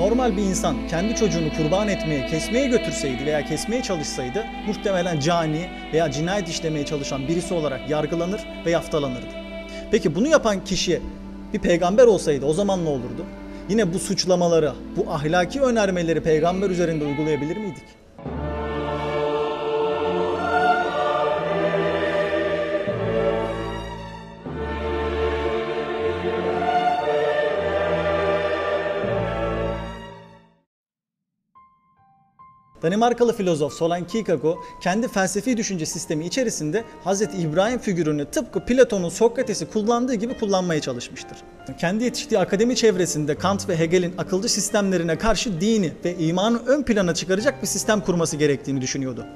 normal bir insan kendi çocuğunu kurban etmeye, kesmeye götürseydi veya kesmeye çalışsaydı muhtemelen cani veya cinayet işlemeye çalışan birisi olarak yargılanır ve yaftalanırdı. Peki bunu yapan kişi bir peygamber olsaydı o zaman ne olurdu? Yine bu suçlamaları, bu ahlaki önermeleri peygamber üzerinde uygulayabilir miydik? Danimarkalı filozof Solan Kierkegaard kendi felsefi düşünce sistemi içerisinde Hz. İbrahim figürünü tıpkı Platon'un Sokrates'i kullandığı gibi kullanmaya çalışmıştır. Kendi yetiştiği akademi çevresinde Kant ve Hegel'in akılcı sistemlerine karşı dini ve imanı ön plana çıkaracak bir sistem kurması gerektiğini düşünüyordu.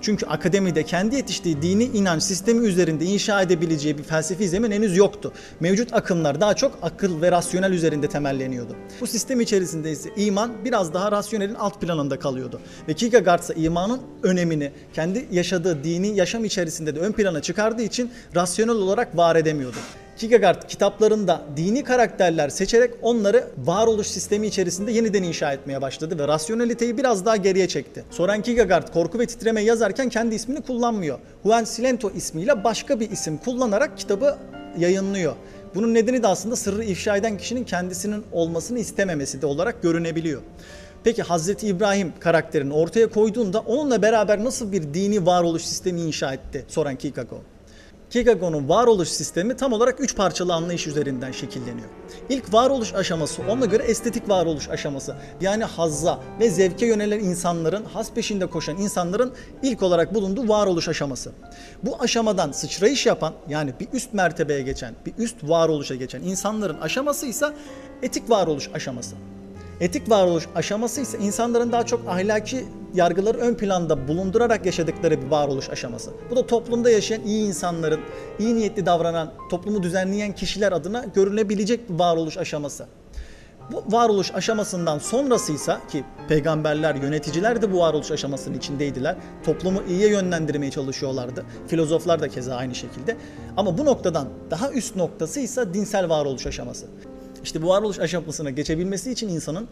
Çünkü akademide kendi yetiştiği dini inanç sistemi üzerinde inşa edebileceği bir felsefi zemin henüz yoktu. Mevcut akımlar daha çok akıl ve rasyonel üzerinde temelleniyordu. Bu sistem içerisinde ise iman biraz daha rasyonelin alt planında kalıyordu. Ve Kierkegaard ise imanın önemini kendi yaşadığı dini yaşam içerisinde de ön plana çıkardığı için rasyonel olarak var edemiyordu. Kierkegaard kitaplarında dini karakterler seçerek onları varoluş sistemi içerisinde yeniden inşa etmeye başladı ve rasyoneliteyi biraz daha geriye çekti. Soren Kierkegaard Korku ve Titreme yazarken kendi ismini kullanmıyor. Juan Silento ismiyle başka bir isim kullanarak kitabı yayınlıyor. Bunun nedeni de aslında sırrı ifşa eden kişinin kendisinin olmasını istememesi de olarak görünebiliyor. Peki Hazreti İbrahim karakterini ortaya koyduğunda onunla beraber nasıl bir dini varoluş sistemi inşa etti Soren Kierkegaard? Kierkegaard'un varoluş sistemi tam olarak üç parçalı anlayış üzerinden şekilleniyor. İlk varoluş aşaması ona göre estetik varoluş aşaması. Yani hazza ve zevke yönelen insanların, haz peşinde koşan insanların ilk olarak bulunduğu varoluş aşaması. Bu aşamadan sıçrayış yapan yani bir üst mertebeye geçen, bir üst varoluşa geçen insanların aşaması ise etik varoluş aşaması. Etik varoluş aşaması ise insanların daha çok ahlaki yargıları ön planda bulundurarak yaşadıkları bir varoluş aşaması. Bu da toplumda yaşayan iyi insanların, iyi niyetli davranan, toplumu düzenleyen kişiler adına görünebilecek bir varoluş aşaması. Bu varoluş aşamasından sonrasıysa ki peygamberler, yöneticiler de bu varoluş aşamasının içindeydiler. Toplumu iyiye yönlendirmeye çalışıyorlardı. Filozoflar da keza aynı şekilde. Ama bu noktadan daha üst noktası ise dinsel varoluş aşaması. İşte bu varoluş aşamasına geçebilmesi için insanın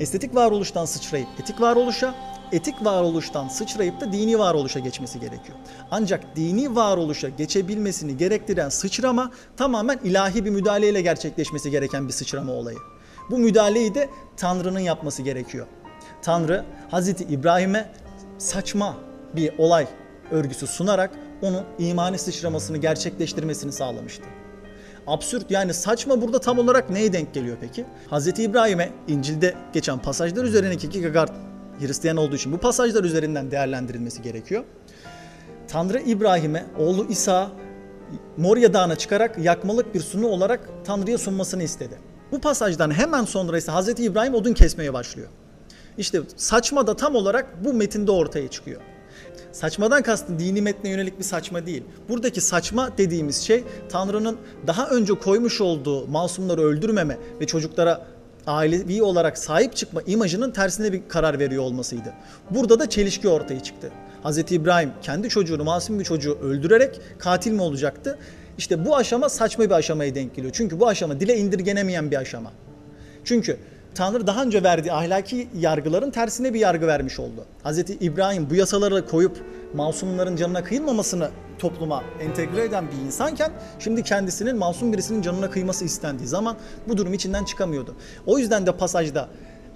estetik varoluştan sıçrayıp etik varoluşa, etik varoluştan sıçrayıp da dini varoluşa geçmesi gerekiyor. Ancak dini varoluşa geçebilmesini gerektiren sıçrama tamamen ilahi bir müdahaleyle gerçekleşmesi gereken bir sıçrama olayı. Bu müdahaleyi de Tanrı'nın yapması gerekiyor. Tanrı Hazreti İbrahim'e saçma bir olay örgüsü sunarak onun imani sıçramasını gerçekleştirmesini sağlamıştı. Absürt yani saçma burada tam olarak neye denk geliyor peki? Hz. İbrahim'e İncil'de geçen pasajlar üzerindeki Kierkegaard Hristiyan olduğu için bu pasajlar üzerinden değerlendirilmesi gerekiyor. Tanrı İbrahim'e oğlu İsa Moria Dağı'na çıkarak yakmalık bir sunu olarak Tanrı'ya sunmasını istedi. Bu pasajdan hemen sonra ise Hz. İbrahim odun kesmeye başlıyor. İşte saçma da tam olarak bu metinde ortaya çıkıyor. Saçmadan kastım dini metne yönelik bir saçma değil. Buradaki saçma dediğimiz şey Tanrı'nın daha önce koymuş olduğu masumları öldürmeme ve çocuklara ailevi olarak sahip çıkma imajının tersine bir karar veriyor olmasıydı. Burada da çelişki ortaya çıktı. Hz. İbrahim kendi çocuğunu, masum bir çocuğu öldürerek katil mi olacaktı? İşte bu aşama saçma bir aşamaya denk geliyor. Çünkü bu aşama dile indirgenemeyen bir aşama. Çünkü Tanrı daha önce verdiği ahlaki yargıların tersine bir yargı vermiş oldu. Hz. İbrahim bu yasaları koyup masumların canına kıyılmamasını topluma entegre eden bir insanken şimdi kendisinin masum birisinin canına kıyması istendiği zaman bu durum içinden çıkamıyordu. O yüzden de pasajda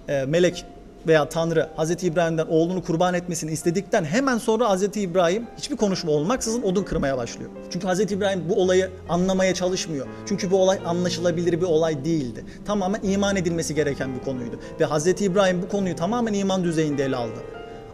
e, melek veya Tanrı Hz. İbrahim'den oğlunu kurban etmesini istedikten hemen sonra Hz. İbrahim hiçbir konuşma olmaksızın odun kırmaya başlıyor. Çünkü Hz. İbrahim bu olayı anlamaya çalışmıyor. Çünkü bu olay anlaşılabilir bir olay değildi. Tamamen iman edilmesi gereken bir konuydu. Ve Hz. İbrahim bu konuyu tamamen iman düzeyinde ele aldı.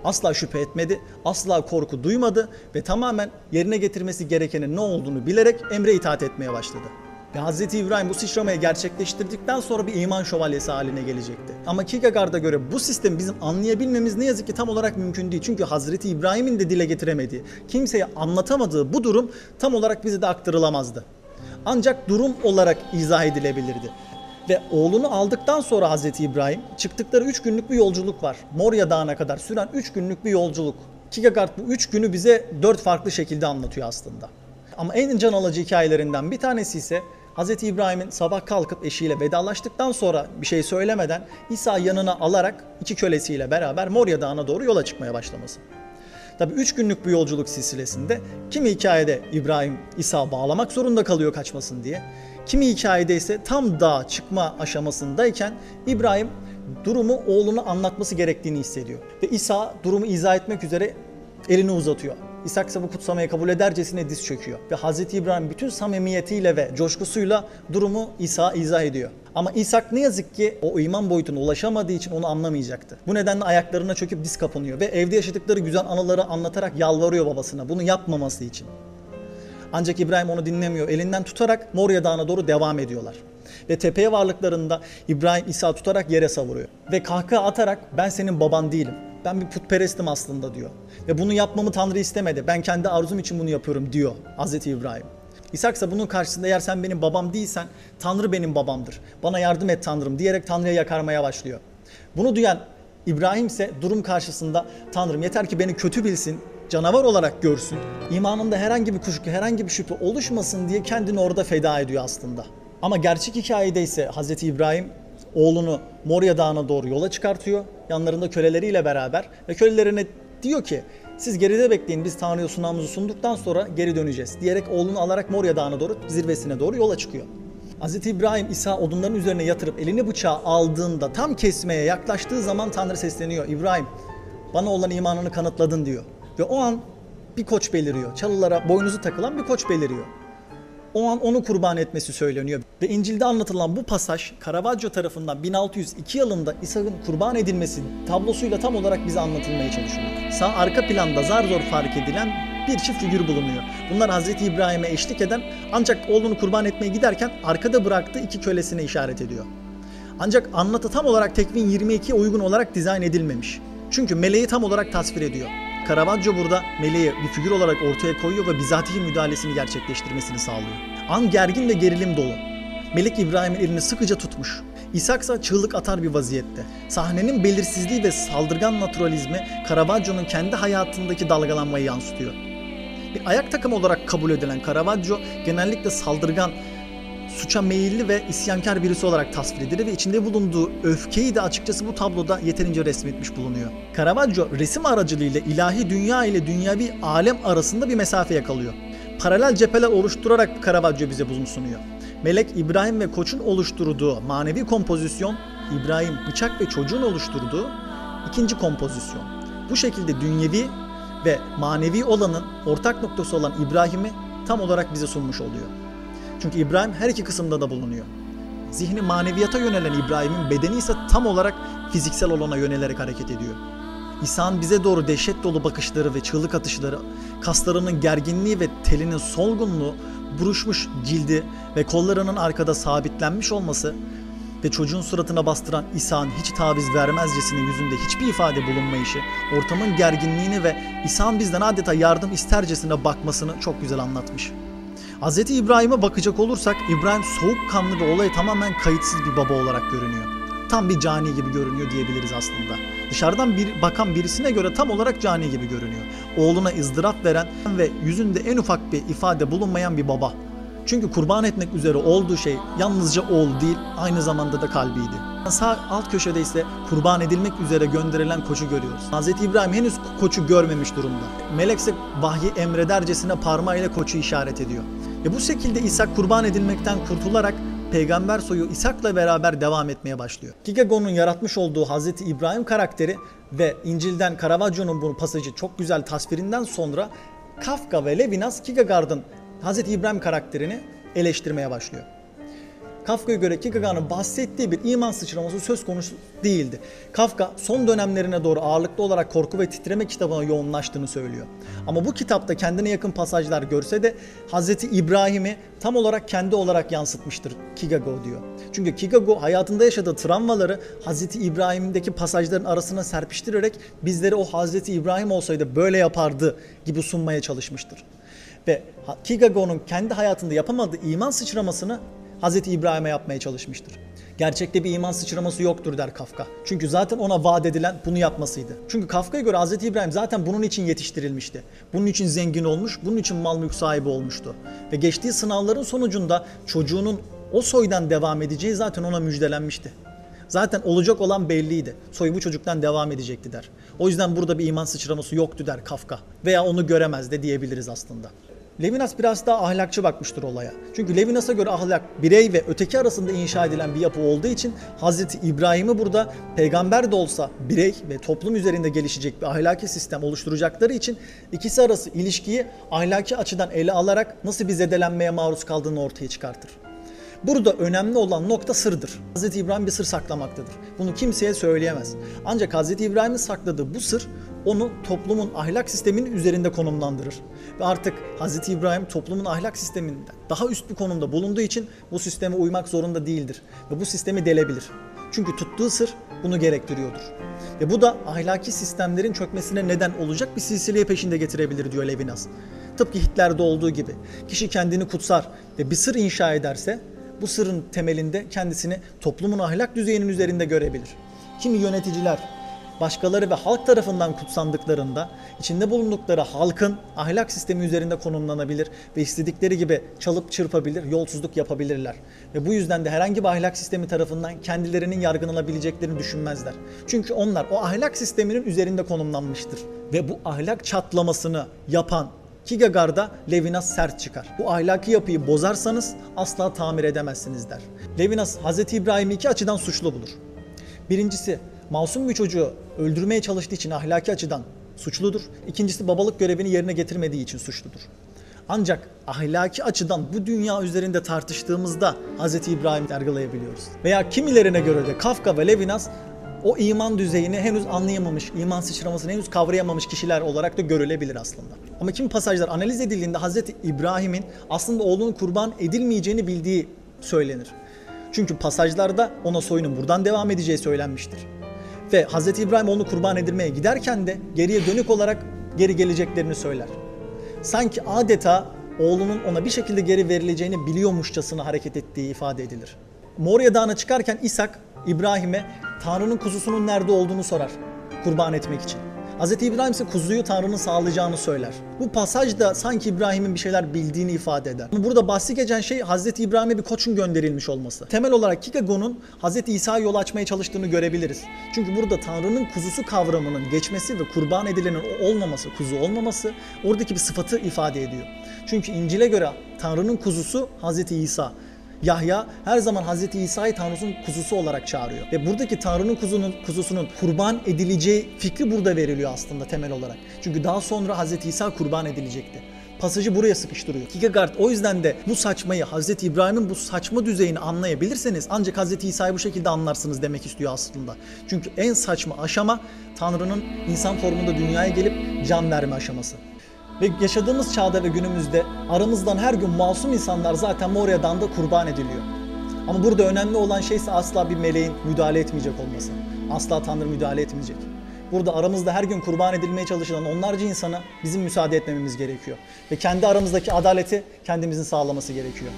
Asla şüphe etmedi, asla korku duymadı ve tamamen yerine getirmesi gerekenin ne olduğunu bilerek emre itaat etmeye başladı. Ve Hz. İbrahim bu sıçramayı gerçekleştirdikten sonra bir iman şövalyesi haline gelecekti. Ama Kierkegaard'a göre bu sistemi bizim anlayabilmemiz ne yazık ki tam olarak mümkün değil. Çünkü Hz. İbrahim'in de dile getiremediği, kimseye anlatamadığı bu durum tam olarak bize de aktarılamazdı. Ancak durum olarak izah edilebilirdi. Ve oğlunu aldıktan sonra Hz. İbrahim çıktıkları 3 günlük bir yolculuk var. Moria Dağı'na kadar süren 3 günlük bir yolculuk. Kierkegaard bu 3 günü bize 4 farklı şekilde anlatıyor aslında. Ama en can alıcı hikayelerinden bir tanesi ise Hz. İbrahim'in sabah kalkıp eşiyle vedalaştıktan sonra bir şey söylemeden İsa yanına alarak iki kölesiyle beraber Morya Dağı'na doğru yola çıkmaya başlaması. Tabi 3 günlük bu yolculuk silsilesinde kimi hikayede İbrahim İsa bağlamak zorunda kalıyor kaçmasın diye. Kimi hikayede ise tam dağa çıkma aşamasındayken İbrahim durumu oğluna anlatması gerektiğini hissediyor. Ve İsa durumu izah etmek üzere elini uzatıyor. İshak ise bu kutsamayı kabul edercesine diz çöküyor. Ve Hz. İbrahim bütün samimiyetiyle ve coşkusuyla durumu İsa izah ediyor. Ama İshak ne yazık ki o iman boyutuna ulaşamadığı için onu anlamayacaktı. Bu nedenle ayaklarına çöküp diz kapanıyor ve evde yaşadıkları güzel anıları anlatarak yalvarıyor babasına bunu yapmaması için. Ancak İbrahim onu dinlemiyor. Elinden tutarak Morya Dağı'na doğru devam ediyorlar. Ve tepeye varlıklarında İbrahim İsa tutarak yere savuruyor. Ve kahkaha atarak ben senin baban değilim. Ben bir putperestim aslında diyor. Ve bunu yapmamı Tanrı istemedi. Ben kendi arzum için bunu yapıyorum diyor Hz. İbrahim. İshak ise bunun karşısında eğer sen benim babam değilsen Tanrı benim babamdır. Bana yardım et Tanrım diyerek Tanrı'ya yakarmaya başlıyor. Bunu duyan İbrahim ise durum karşısında Tanrım yeter ki beni kötü bilsin, canavar olarak görsün, imanında herhangi bir kuşku, herhangi bir şüphe oluşmasın diye kendini orada feda ediyor aslında. Ama gerçek hikayede ise Hz. İbrahim oğlunu Moria Dağı'na doğru yola çıkartıyor. Yanlarında köleleriyle beraber ve kölelerine diyor ki siz geride bekleyin biz Tanrı'ya sunağımızı sunduktan sonra geri döneceğiz diyerek oğlunu alarak Moria Dağı'na doğru zirvesine doğru yola çıkıyor. Hz. İbrahim İsa odunların üzerine yatırıp elini bıçağı aldığında tam kesmeye yaklaştığı zaman Tanrı sesleniyor. İbrahim bana olan imanını kanıtladın diyor. Ve o an bir koç beliriyor. Çalılara boynuzu takılan bir koç beliriyor. O an onu kurban etmesi söyleniyor. Ve İncil'de anlatılan bu pasaj Caravaggio tarafından 1602 yılında İshak'ın kurban edilmesi tablosuyla tam olarak bize anlatılmaya çalışılıyor. Sağ arka planda zar zor fark edilen bir çift figür bulunuyor. Bunlar Hz. İbrahim'e eşlik eden ancak oğlunu kurban etmeye giderken arkada bıraktığı iki kölesine işaret ediyor. Ancak anlatı tam olarak Tekvin 22'ye uygun olarak dizayn edilmemiş. Çünkü meleği tam olarak tasvir ediyor. Caravaggio burada meleği bir figür olarak ortaya koyuyor ve bizatihi müdahalesini gerçekleştirmesini sağlıyor. An gergin ve gerilim dolu. Melek İbrahim'in elini sıkıca tutmuş. İshak ise çığlık atar bir vaziyette. Sahnenin belirsizliği ve saldırgan naturalizmi Caravaggio'nun kendi hayatındaki dalgalanmayı yansıtıyor. Bir ayak takımı olarak kabul edilen Caravaggio genellikle saldırgan, suça meyilli ve isyankar birisi olarak tasvir edilir ve içinde bulunduğu öfkeyi de açıkçası bu tabloda yeterince resmetmiş bulunuyor. Caravaggio resim aracılığıyla ilahi dünya ile dünyavi alem arasında bir mesafe yakalıyor. Paralel cepheler oluşturarak Caravaggio bize bunu sunuyor. Melek İbrahim ve Koç'un oluşturduğu manevi kompozisyon, İbrahim, bıçak ve çocuğun oluşturduğu ikinci kompozisyon. Bu şekilde dünyevi ve manevi olanın ortak noktası olan İbrahim'i tam olarak bize sunmuş oluyor. Çünkü İbrahim her iki kısımda da bulunuyor. Zihni maneviyata yönelen İbrahim'in bedeni ise tam olarak fiziksel olana yönelerek hareket ediyor. İsa'nın bize doğru dehşet dolu bakışları ve çığlık atışları, kaslarının gerginliği ve telinin solgunluğu, buruşmuş cildi ve kollarının arkada sabitlenmiş olması ve çocuğun suratına bastıran İsa'nın hiç taviz vermezcesine yüzünde hiçbir ifade bulunmayışı, ortamın gerginliğini ve İsa'nın bizden adeta yardım istercesine bakmasını çok güzel anlatmış. Hz. İbrahim'e bakacak olursak İbrahim soğukkanlı ve olaya tamamen kayıtsız bir baba olarak görünüyor. Tam bir cani gibi görünüyor diyebiliriz aslında. Dışarıdan bir bakan birisine göre tam olarak cani gibi görünüyor. Oğluna ızdırap veren ve yüzünde en ufak bir ifade bulunmayan bir baba. Çünkü kurban etmek üzere olduğu şey yalnızca oğul değil, aynı zamanda da kalbiydi. Sağ alt köşede ise kurban edilmek üzere gönderilen koçu görüyoruz. Hz. İbrahim henüz koçu görmemiş durumda. Melek ise vahyi emredercesine parmağıyla koçu işaret ediyor. Ve bu şekilde İshak kurban edilmekten kurtularak peygamber soyu İshak'la beraber devam etmeye başlıyor. Kierkegaard'un yaratmış olduğu Hz. İbrahim karakteri ve İncil'den Caravaggio'nun bu pasajı çok güzel tasvirinden sonra Kafka ve Levinas Kierkegaard'ın Hz. İbrahim karakterini eleştirmeye başlıyor. Kafka'ya göre Kierkegaard'ın bahsettiği bir iman sıçraması söz konusu değildi. Kafka son dönemlerine doğru ağırlıklı olarak korku ve titreme kitabına yoğunlaştığını söylüyor. Ama bu kitapta kendine yakın pasajlar görse de Hz. İbrahim'i tam olarak kendi olarak yansıtmıştır Kierkegaard diyor. Çünkü Kierkegaard hayatında yaşadığı travmaları Hz. İbrahim'deki pasajların arasına serpiştirerek bizlere o Hz. İbrahim olsaydı böyle yapardı gibi sunmaya çalışmıştır. Ve Kierkegaard'un kendi hayatında yapamadığı iman sıçramasını Hazreti İbrahim'e yapmaya çalışmıştır. Gerçekte bir iman sıçraması yoktur der Kafka. Çünkü zaten ona vaat edilen bunu yapmasıydı. Çünkü Kafka'ya göre Hz. İbrahim zaten bunun için yetiştirilmişti. Bunun için zengin olmuş, bunun için mal mülk sahibi olmuştu. Ve geçtiği sınavların sonucunda çocuğunun o soydan devam edeceği zaten ona müjdelenmişti. Zaten olacak olan belliydi. Soy bu çocuktan devam edecekti der. O yüzden burada bir iman sıçraması yoktu der Kafka. Veya onu göremez de diyebiliriz aslında. Levinas biraz daha ahlakçı bakmıştır olaya. Çünkü Levinas'a göre ahlak birey ve öteki arasında inşa edilen bir yapı olduğu için Hazreti İbrahim'i burada peygamber de olsa birey ve toplum üzerinde gelişecek bir ahlaki sistem oluşturacakları için ikisi arası ilişkiyi ahlaki açıdan ele alarak nasıl bir zedelenmeye maruz kaldığını ortaya çıkartır. Burada önemli olan nokta sırdır. Hz. İbrahim bir sır saklamaktadır. Bunu kimseye söyleyemez. Ancak Hz. İbrahim'in sakladığı bu sır onu toplumun ahlak sisteminin üzerinde konumlandırır. Ve artık Hz. İbrahim toplumun ahlak sisteminden daha üst bir konumda bulunduğu için bu sisteme uymak zorunda değildir. Ve bu sistemi delebilir. Çünkü tuttuğu sır bunu gerektiriyordur. Ve bu da ahlaki sistemlerin çökmesine neden olacak bir silsileye peşinde getirebilir diyor Levinas. Tıpkı Hitler'de olduğu gibi. Kişi kendini kutsar ve bir sır inşa ederse bu sırrın temelinde kendisini toplumun ahlak düzeyinin üzerinde görebilir. Kimi yöneticiler başkaları ve halk tarafından kutsandıklarında içinde bulundukları halkın ahlak sistemi üzerinde konumlanabilir ve istedikleri gibi çalıp çırpabilir, yolsuzluk yapabilirler. Ve bu yüzden de herhangi bir ahlak sistemi tarafından kendilerinin yargılanabileceklerini düşünmezler. Çünkü onlar o ahlak sisteminin üzerinde konumlanmıştır. Ve bu ahlak çatlamasını yapan Kierkegaard'da Levinas sert çıkar. Bu ahlaki yapıyı bozarsanız asla tamir edemezsiniz der. Levinas Hz. İbrahim'i iki açıdan suçlu bulur. Birincisi masum bir çocuğu öldürmeye çalıştığı için ahlaki açıdan suçludur. İkincisi babalık görevini yerine getirmediği için suçludur. Ancak ahlaki açıdan bu dünya üzerinde tartıştığımızda Hz. İbrahim'i yargılayabiliyoruz. Veya kimilerine göre de Kafka ve Levinas o iman düzeyini henüz anlayamamış, iman sıçramasını henüz kavrayamamış kişiler olarak da görülebilir aslında. Ama kimi pasajlar analiz edildiğinde Hz. İbrahim'in aslında oğlunun kurban edilmeyeceğini bildiği söylenir. Çünkü pasajlarda ona soyunun buradan devam edeceği söylenmiştir. Ve Hz. İbrahim onu kurban edilmeye giderken de geriye dönük olarak geri geleceklerini söyler. Sanki adeta oğlunun ona bir şekilde geri verileceğini biliyormuşçasına hareket ettiği ifade edilir. Moria Dağı'na çıkarken İshak İbrahim'e Tanrı'nın kuzusunun nerede olduğunu sorar kurban etmek için. Hz. İbrahim ise kuzuyu Tanrı'nın sağlayacağını söyler. Bu pasajda sanki İbrahim'in bir şeyler bildiğini ifade eder. Burada bahsi geçen şey Hz. İbrahim'e bir koçun gönderilmiş olması. Temel olarak Kierkegaard'un Hz. İsa'ya yol açmaya çalıştığını görebiliriz. Çünkü burada Tanrı'nın kuzusu kavramının geçmesi ve kurban edilenin olmaması, kuzu olmaması oradaki bir sıfatı ifade ediyor. Çünkü İncil'e göre Tanrı'nın kuzusu Hz. İsa. Yahya her zaman Hz. İsa'yı Tanrı'nın kuzusu olarak çağırıyor. Ve buradaki Tanrı'nın kuzunun, kuzusunun kurban edileceği fikri burada veriliyor aslında temel olarak. Çünkü daha sonra Hz. İsa kurban edilecekti. Pasajı buraya sıkıştırıyor. Kierkegaard o yüzden de bu saçmayı, Hz. İbrahim'in bu saçma düzeyini anlayabilirseniz ancak Hz. İsa'yı bu şekilde anlarsınız demek istiyor aslında. Çünkü en saçma aşama Tanrı'nın insan formunda dünyaya gelip can verme aşaması. Ve yaşadığımız çağda ve günümüzde aramızdan her gün masum insanlar zaten Moria'dan da kurban ediliyor. Ama burada önemli olan şey ise asla bir meleğin müdahale etmeyecek olması. Asla Tanrı müdahale etmeyecek. Burada aramızda her gün kurban edilmeye çalışılan onlarca insana bizim müsaade etmememiz gerekiyor. Ve kendi aramızdaki adaleti kendimizin sağlaması gerekiyor.